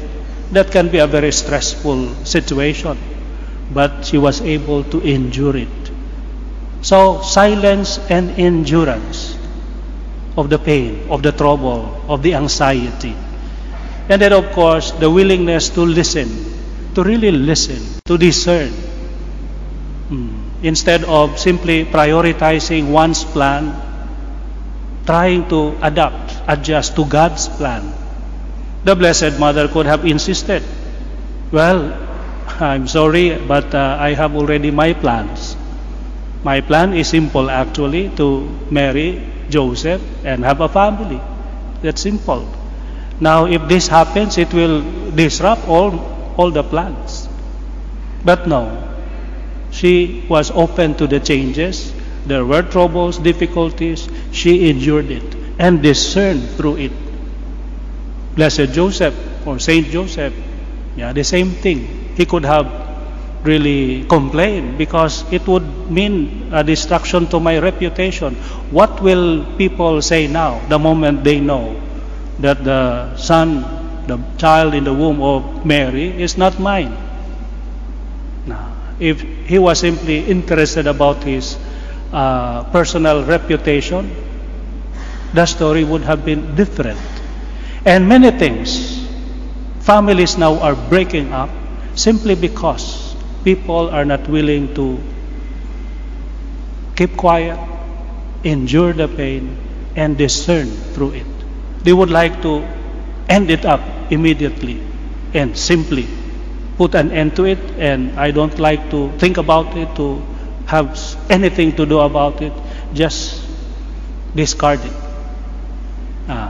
That can be a very stressful situation. But she was able to endure it. So, silence and endurance of the pain, of the trouble, of the anxiety. And then, of course, the willingness to listen, to really listen, to discern. Hmm. Instead of simply prioritizing one's plan, trying to adapt, adjust to God's plan. The Blessed Mother could have insisted, Well, I'm sorry, but uh, I have already my plans. My plan is simple actually to marry Joseph and have a family. That's simple. Now, if this happens, it will disrupt all, all the plans. But no, she was open to the changes. There were troubles, difficulties. She endured it and discerned through it. Blessed Joseph or Saint Joseph, yeah, the same thing. He could have really complained because it would mean a destruction to my reputation. What will people say now the moment they know that the son, the child in the womb of Mary is not mine? Now, if he was simply interested about his uh, personal reputation, the story would have been different. And many things, families now are breaking up simply because people are not willing to keep quiet, endure the pain, and discern through it. They would like to end it up immediately and simply put an end to it, and I don't like to think about it, to have anything to do about it, just discard it. Uh,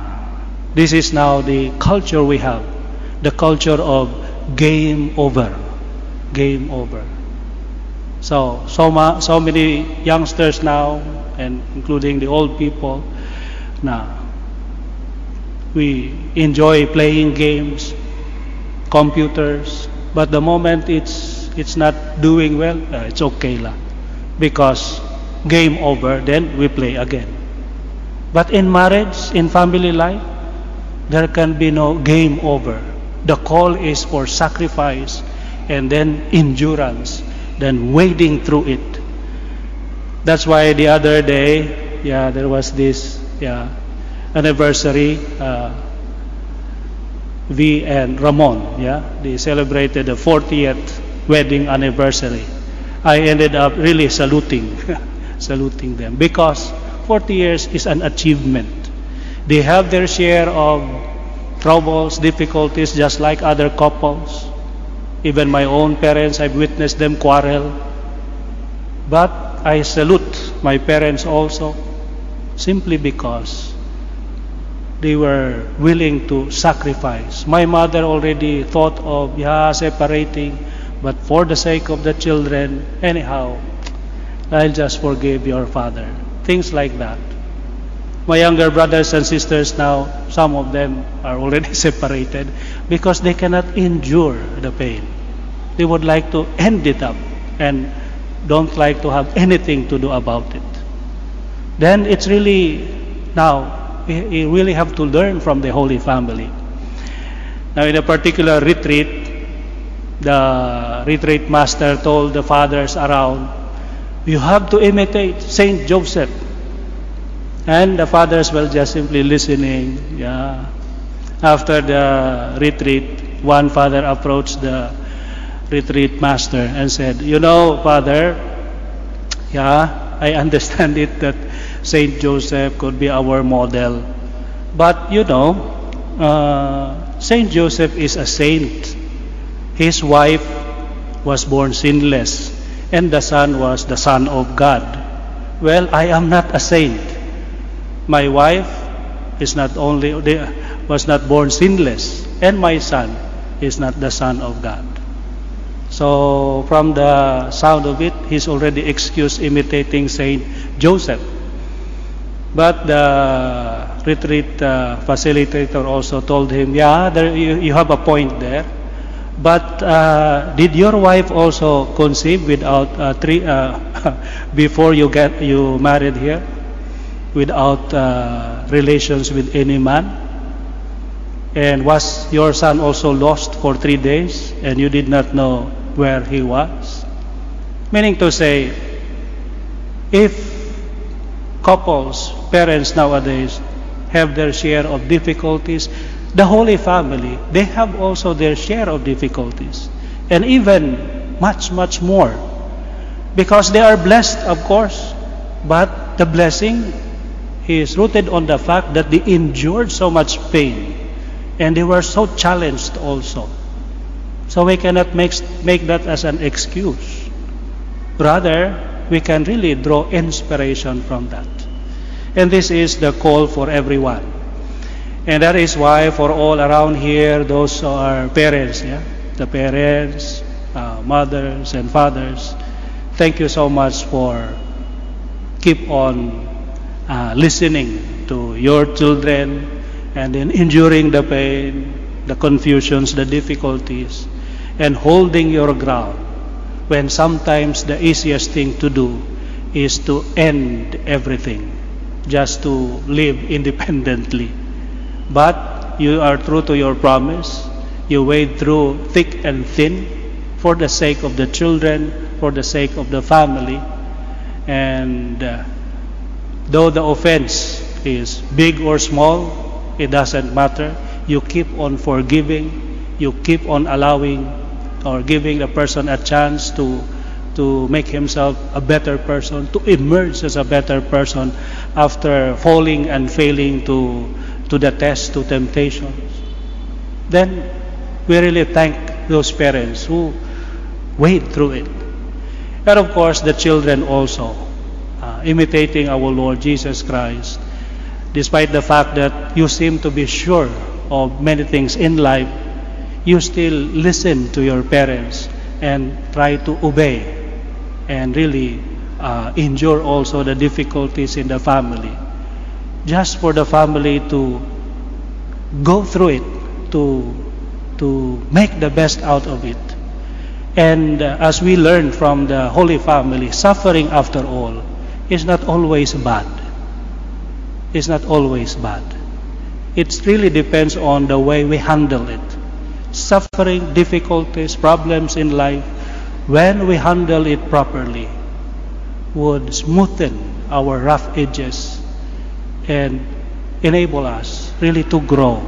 this is now the culture we have, the culture of game over, game over. So so, ma- so many youngsters now, and including the old people, now we enjoy playing games, computers, but the moment it's it's not doing well, uh, it's okay lah, because game over, then we play again. But in marriage, in family life, there can be no game over. The call is for sacrifice and then endurance, then wading through it. That's why the other day, yeah, there was this, yeah, anniversary. Uh, V and Ramon, yeah, they celebrated the 40th wedding anniversary. I ended up really saluting, saluting them because 40 years is an achievement. They have their share of troubles, difficulties, just like other couples. Even my own parents, I've witnessed them quarrel. But I salute my parents also, simply because they were willing to sacrifice. My mother already thought of, yeah, separating, but for the sake of the children, anyhow, I'll just forgive your father. Things like that. My younger brothers and sisters now, some of them are already separated because they cannot endure the pain. They would like to end it up and don't like to have anything to do about it. Then it's really now we really have to learn from the Holy Family. Now, in a particular retreat, the retreat master told the fathers around, You have to imitate Saint Joseph. And the fathers were just simply listening. Yeah. After the retreat, one father approached the retreat master and said, You know, Father, yeah, I understand it that Saint Joseph could be our model. But you know, uh, Saint Joseph is a saint. His wife was born sinless, and the son was the son of God. Well, I am not a saint. My wife is not only was not born sinless, and my son is not the son of God. So, from the sound of it, he's already excused imitating Saint Joseph. But the retreat uh, facilitator also told him, yeah, there, you, you have a point there. But uh, did your wife also conceive without uh, three uh, before you get you married here, without uh, relations with any man? And was your son also lost for three days and you did not know where he was? Meaning to say, if couples, parents nowadays have their share of difficulties, the Holy Family, they have also their share of difficulties. And even much, much more. Because they are blessed, of course, but the blessing is rooted on the fact that they endured so much pain and they were so challenged also. So we cannot make, make that as an excuse. Rather, we can really draw inspiration from that. And this is the call for everyone. And that is why for all around here, those are parents, yeah? The parents, uh, mothers and fathers, thank you so much for keep on uh, listening to your children and in enduring the pain, the confusions, the difficulties, and holding your ground when sometimes the easiest thing to do is to end everything, just to live independently. But you are true to your promise. You wade through thick and thin for the sake of the children, for the sake of the family. And uh, though the offense is big or small, it doesn't matter. You keep on forgiving. You keep on allowing or giving the person a chance to to make himself a better person, to emerge as a better person after falling and failing to to the test, to temptations. Then we really thank those parents who wade through it. And of course, the children also, uh, imitating our Lord Jesus Christ, despite the fact that you seem to be sure of many things in life, you still listen to your parents and try to obey and really uh, endure also the difficulties in the family. Just for the family to go through it, to, to make the best out of it. And uh, as we learn from the Holy Family, suffering after all is not always bad It's not always bad. It really depends on the way we handle it. Suffering, difficulties, problems in life, when we handle it properly, would smoothen our rough edges and enable us really to grow.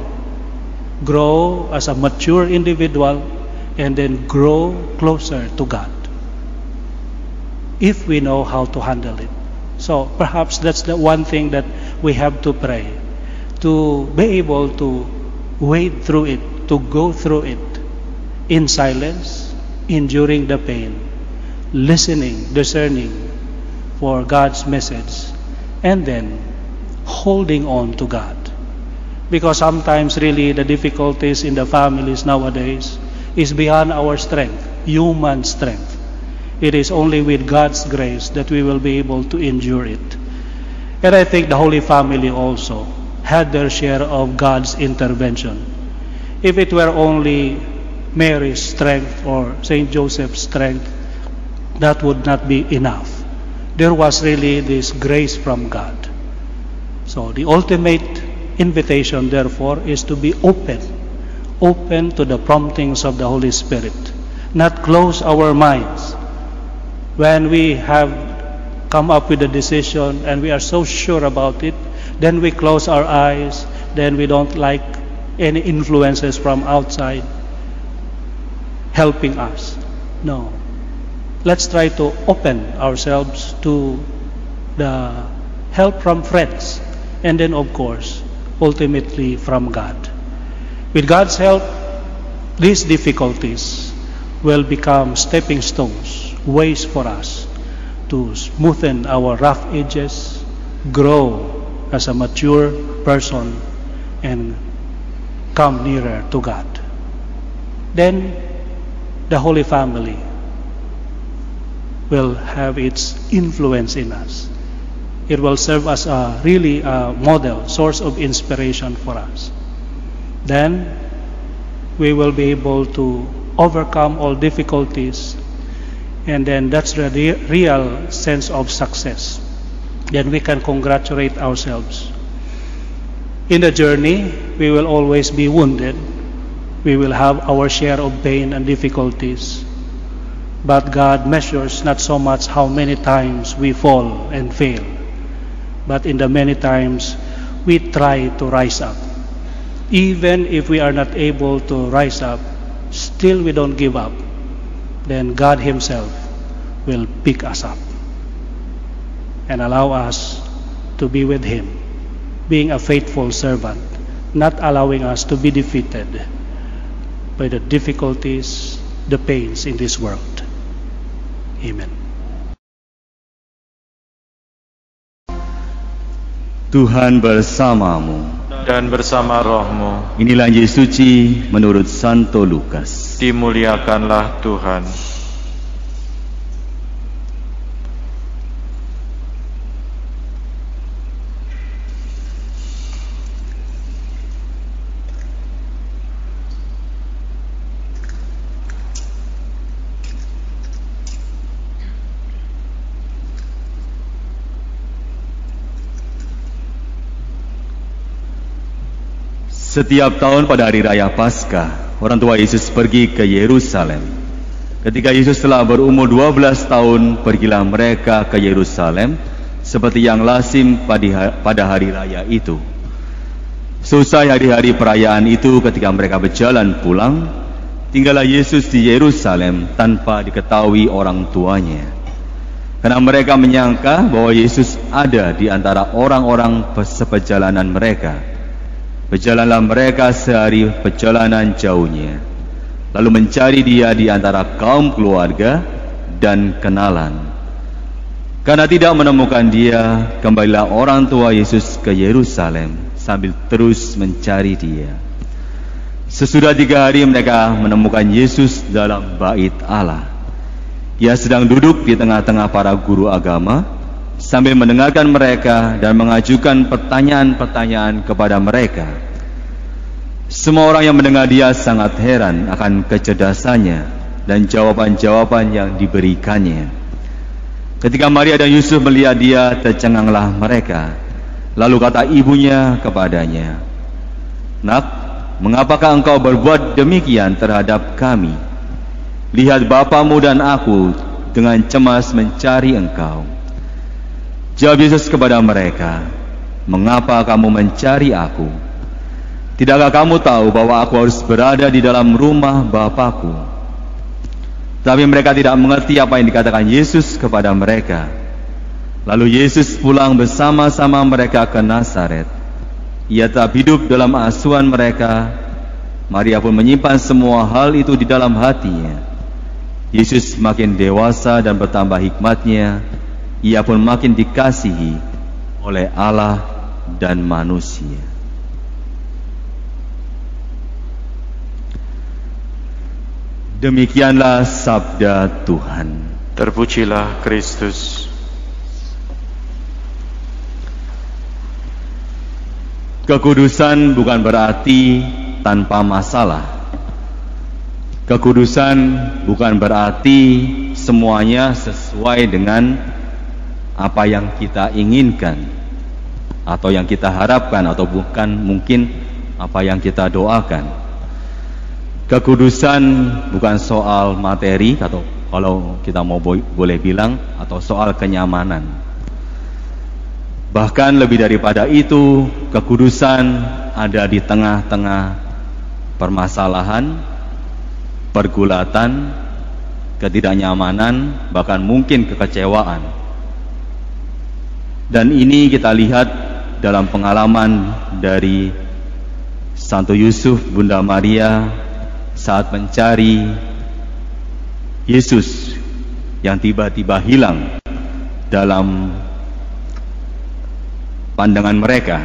Grow as a mature individual and then grow closer to God if we know how to handle it. So perhaps that's the one thing that we have to pray to be able to wade through it, to go through it in silence, enduring the pain, listening, discerning for God's message, and then holding on to God. Because sometimes, really, the difficulties in the families nowadays is beyond our strength, human strength. It is only with God's grace that we will be able to endure it. And I think the Holy Family also had their share of God's intervention. If it were only Mary's strength or St. Joseph's strength, that would not be enough. There was really this grace from God. So the ultimate invitation, therefore, is to be open, open to the promptings of the Holy Spirit, not close our minds. When we have come up with a decision and we are so sure about it, then we close our eyes, then we don't like any influences from outside helping us. No. Let's try to open ourselves to the help from friends and then, of course, ultimately from God. With God's help, these difficulties will become stepping stones, ways for us to smoothen our rough edges, grow as a mature person, and come nearer to God. Then the Holy Family will have its influence in us. It will serve as a really a model, source of inspiration for us. Then we will be able to overcome all difficulties and then that's the real sense of success. Then we can congratulate ourselves. In the journey, we will always be wounded. We will have our share of pain and difficulties. But God measures not so much how many times we fall and fail, but in the many times we try to rise up. Even if we are not able to rise up, still we don't give up, then God Himself will pick us up and allow us to be with Him, being a faithful servant, not allowing us to be defeated by the difficulties, the pains in this world. Amen. Tuhan bersamamu. dan bersama rohmu. Inilah Injil suci menurut Santo Lukas. Dimuliakanlah Tuhan. Setiap tahun pada hari raya Paskah, orang tua Yesus pergi ke Yerusalem. Ketika Yesus telah berumur 12 tahun, pergilah mereka ke Yerusalem seperti yang lazim pada hari raya itu. Selesai hari-hari perayaan itu ketika mereka berjalan pulang, tinggallah Yesus di Yerusalem tanpa diketahui orang tuanya. Karena mereka menyangka bahwa Yesus ada di antara orang-orang seperjalanan mereka. Berjalanlah mereka sehari perjalanan jauhnya, lalu mencari dia di antara kaum keluarga dan kenalan. Karena tidak menemukan dia, kembalilah orang tua Yesus ke Yerusalem sambil terus mencari dia. Sesudah tiga hari mereka menemukan Yesus dalam bait Allah. Ia sedang duduk di tengah-tengah para guru agama sambil mendengarkan mereka dan mengajukan pertanyaan-pertanyaan kepada mereka. Semua orang yang mendengar dia sangat heran akan kecerdasannya dan jawaban-jawaban yang diberikannya. Ketika Maria dan Yusuf melihat dia, tercenganglah mereka. Lalu kata ibunya kepadanya, Nak, mengapakah engkau berbuat demikian terhadap kami? Lihat bapamu dan aku dengan cemas mencari engkau. Jawab Yesus kepada mereka, Mengapa kamu mencari aku? Tidakkah kamu tahu bahwa aku harus berada di dalam rumah Bapakku? Tapi mereka tidak mengerti apa yang dikatakan Yesus kepada mereka. Lalu Yesus pulang bersama-sama mereka ke Nazaret. Ia tetap hidup dalam asuhan mereka. Maria pun menyimpan semua hal itu di dalam hatinya. Yesus makin dewasa dan bertambah hikmatnya ia pun makin dikasihi oleh Allah dan manusia. Demikianlah sabda Tuhan. Terpujilah Kristus. Kekudusan bukan berarti tanpa masalah. Kekudusan bukan berarti semuanya sesuai dengan apa yang kita inginkan atau yang kita harapkan atau bukan mungkin apa yang kita doakan. Kekudusan bukan soal materi atau kalau kita mau boleh bilang atau soal kenyamanan. Bahkan lebih daripada itu, kekudusan ada di tengah-tengah permasalahan, pergulatan, ketidaknyamanan, bahkan mungkin kekecewaan dan ini kita lihat dalam pengalaman dari Santo Yusuf, Bunda Maria saat mencari Yesus yang tiba-tiba hilang dalam pandangan mereka.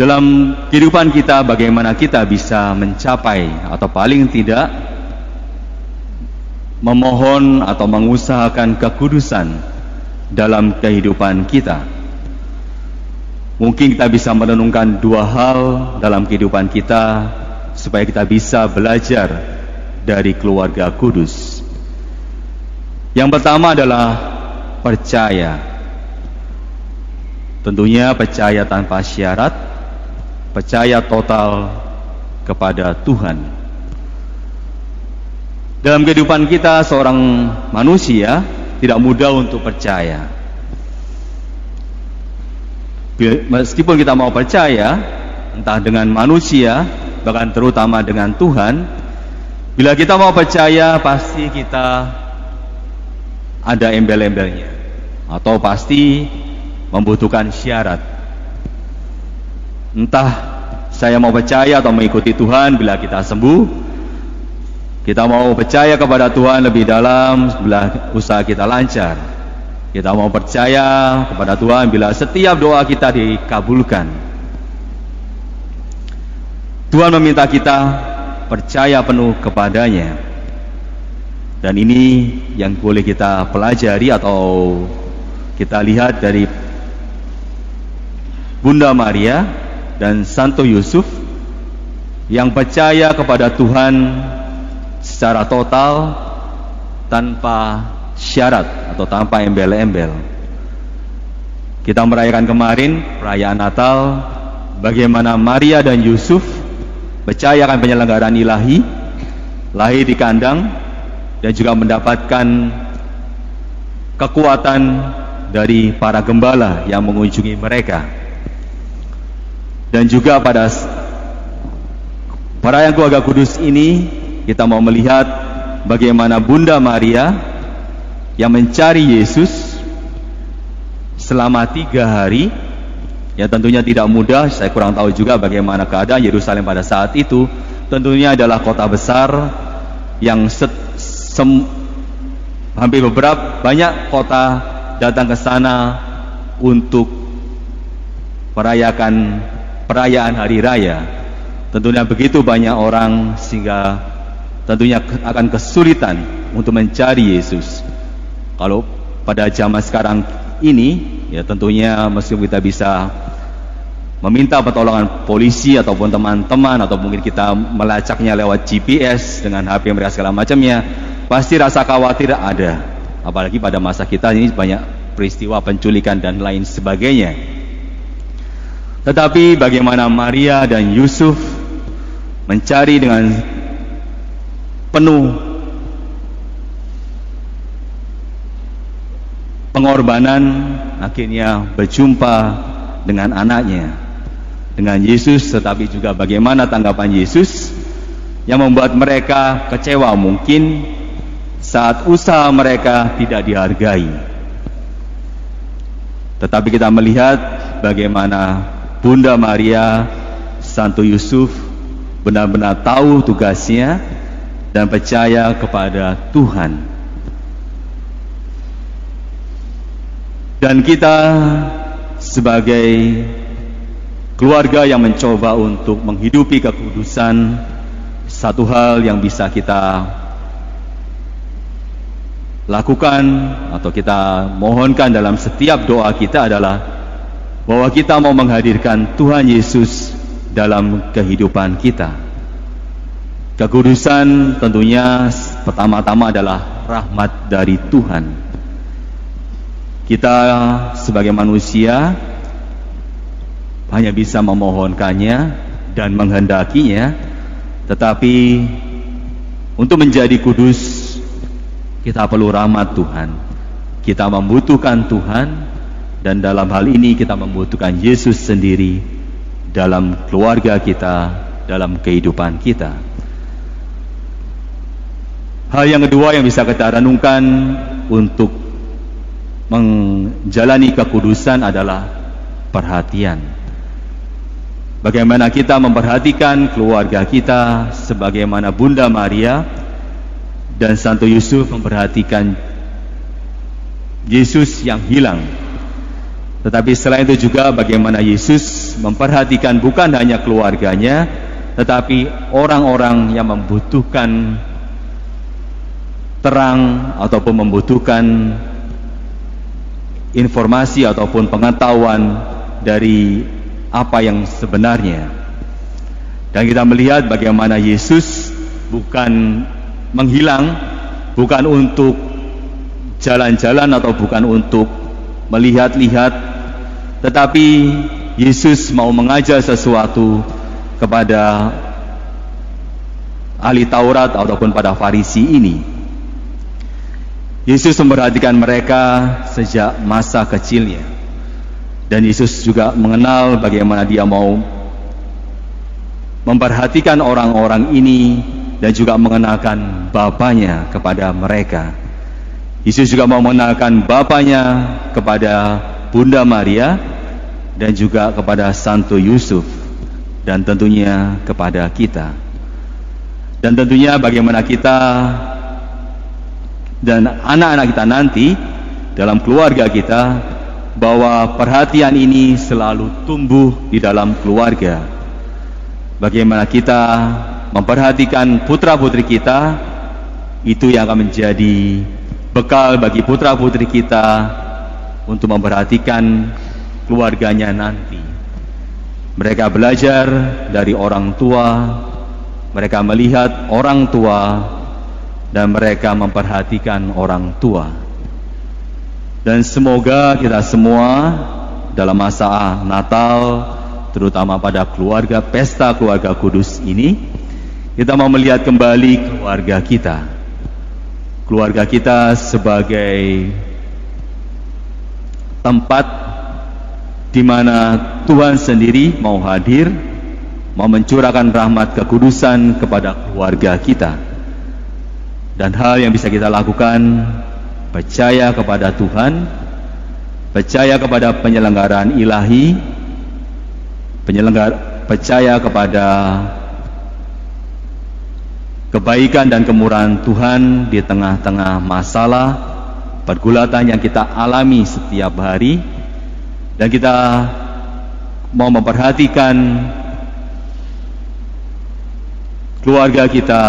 Dalam kehidupan kita bagaimana kita bisa mencapai atau paling tidak memohon atau mengusahakan kekudusan dalam kehidupan kita. Mungkin kita bisa merenungkan dua hal dalam kehidupan kita supaya kita bisa belajar dari keluarga kudus. Yang pertama adalah percaya. Tentunya percaya tanpa syarat, percaya total kepada Tuhan. Dalam kehidupan kita seorang manusia tidak mudah untuk percaya. Meskipun kita mau percaya, entah dengan manusia, bahkan terutama dengan Tuhan, bila kita mau percaya pasti kita ada embel-embelnya atau pasti membutuhkan syarat. Entah saya mau percaya atau mengikuti Tuhan bila kita sembuh, kita mau percaya kepada Tuhan lebih dalam bila usaha kita lancar. Kita mau percaya kepada Tuhan bila setiap doa kita dikabulkan. Tuhan meminta kita percaya penuh kepadanya. Dan ini yang boleh kita pelajari atau kita lihat dari Bunda Maria dan Santo Yusuf yang percaya kepada Tuhan secara total tanpa syarat atau tanpa embel-embel. Kita merayakan kemarin perayaan Natal bagaimana Maria dan Yusuf percaya akan penyelenggaraan ilahi, lahir di kandang dan juga mendapatkan kekuatan dari para gembala yang mengunjungi mereka dan juga pada para yang keluarga kudus ini kita mau melihat bagaimana Bunda Maria yang mencari Yesus selama tiga hari. Ya tentunya tidak mudah. Saya kurang tahu juga bagaimana keadaan Yerusalem pada saat itu. Tentunya adalah kota besar yang hampir beberapa banyak kota datang ke sana untuk merayakan perayaan hari raya. Tentunya begitu banyak orang sehingga tentunya akan kesulitan untuk mencari Yesus. Kalau pada zaman sekarang ini, ya tentunya meskipun kita bisa meminta pertolongan polisi ataupun teman-teman atau mungkin kita melacaknya lewat GPS dengan HP mereka segala macamnya, pasti rasa khawatir ada. Apalagi pada masa kita ini banyak peristiwa penculikan dan lain sebagainya. Tetapi bagaimana Maria dan Yusuf mencari dengan penuh pengorbanan akhirnya berjumpa dengan anaknya dengan Yesus. Tetapi juga bagaimana tanggapan Yesus yang membuat mereka kecewa mungkin saat usaha mereka tidak dihargai. Tetapi kita melihat bagaimana Bunda Maria, Santo Yusuf benar-benar tahu tugasnya dan percaya kepada Tuhan. Dan kita sebagai keluarga yang mencoba untuk menghidupi kekudusan, satu hal yang bisa kita lakukan atau kita mohonkan dalam setiap doa kita adalah bahwa kita mau menghadirkan Tuhan Yesus dalam kehidupan kita. Kekudusan tentunya pertama-tama adalah rahmat dari Tuhan. Kita sebagai manusia hanya bisa memohonkannya dan menghendakinya, tetapi untuk menjadi kudus kita perlu rahmat Tuhan. Kita membutuhkan Tuhan dan dalam hal ini kita membutuhkan Yesus sendiri dalam keluarga kita, dalam kehidupan kita. Hal yang kedua yang bisa kita renungkan untuk menjalani kekudusan adalah perhatian. Bagaimana kita memperhatikan keluarga kita sebagaimana Bunda Maria dan Santo Yusuf memperhatikan Yesus yang hilang tetapi selain itu juga bagaimana Yesus memperhatikan bukan hanya keluarganya, tetapi orang-orang yang membutuhkan terang ataupun membutuhkan informasi ataupun pengetahuan dari apa yang sebenarnya. Dan kita melihat bagaimana Yesus bukan menghilang, bukan untuk jalan-jalan atau bukan untuk melihat-lihat Tetapi Yesus mau mengajar sesuatu kepada ahli Taurat ataupun pada Farisi ini. Yesus memperhatikan mereka sejak masa kecilnya. Dan Yesus juga mengenal bagaimana dia mau memperhatikan orang-orang ini dan juga mengenalkan Bapaknya kepada mereka. Yesus juga mau mengenalkan Bapaknya kepada Bunda Maria dan juga kepada Santo Yusuf dan tentunya kepada kita. Dan tentunya bagaimana kita dan anak-anak kita nanti dalam keluarga kita bahwa perhatian ini selalu tumbuh di dalam keluarga. Bagaimana kita memperhatikan putra-putri kita itu yang akan menjadi bekal bagi putra-putri kita untuk memperhatikan keluarganya nanti. Mereka belajar dari orang tua, mereka melihat orang tua, dan mereka memperhatikan orang tua. Dan semoga kita semua dalam masa Natal, terutama pada keluarga pesta keluarga kudus ini, kita mau melihat kembali keluarga kita. Keluarga kita sebagai tempat di mana Tuhan sendiri mau hadir, mau mencurahkan rahmat kekudusan kepada keluarga kita. Dan hal yang bisa kita lakukan percaya kepada Tuhan, percaya kepada penyelenggaraan ilahi, penyelenggara percaya kepada kebaikan dan kemurahan Tuhan di tengah-tengah masalah pergulatan yang kita alami setiap hari. Dan kita mau memperhatikan keluarga kita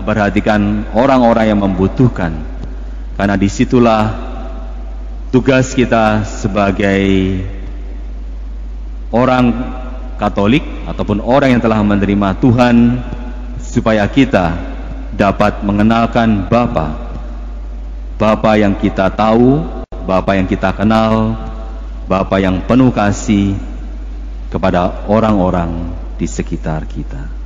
memperhatikan orang-orang yang membutuhkan karena di situlah tugas kita sebagai orang Katolik ataupun orang yang telah menerima Tuhan supaya kita dapat mengenalkan Bapa. Bapa yang kita tahu, Bapa yang kita kenal, Bapa yang penuh kasih kepada orang-orang di sekitar kita.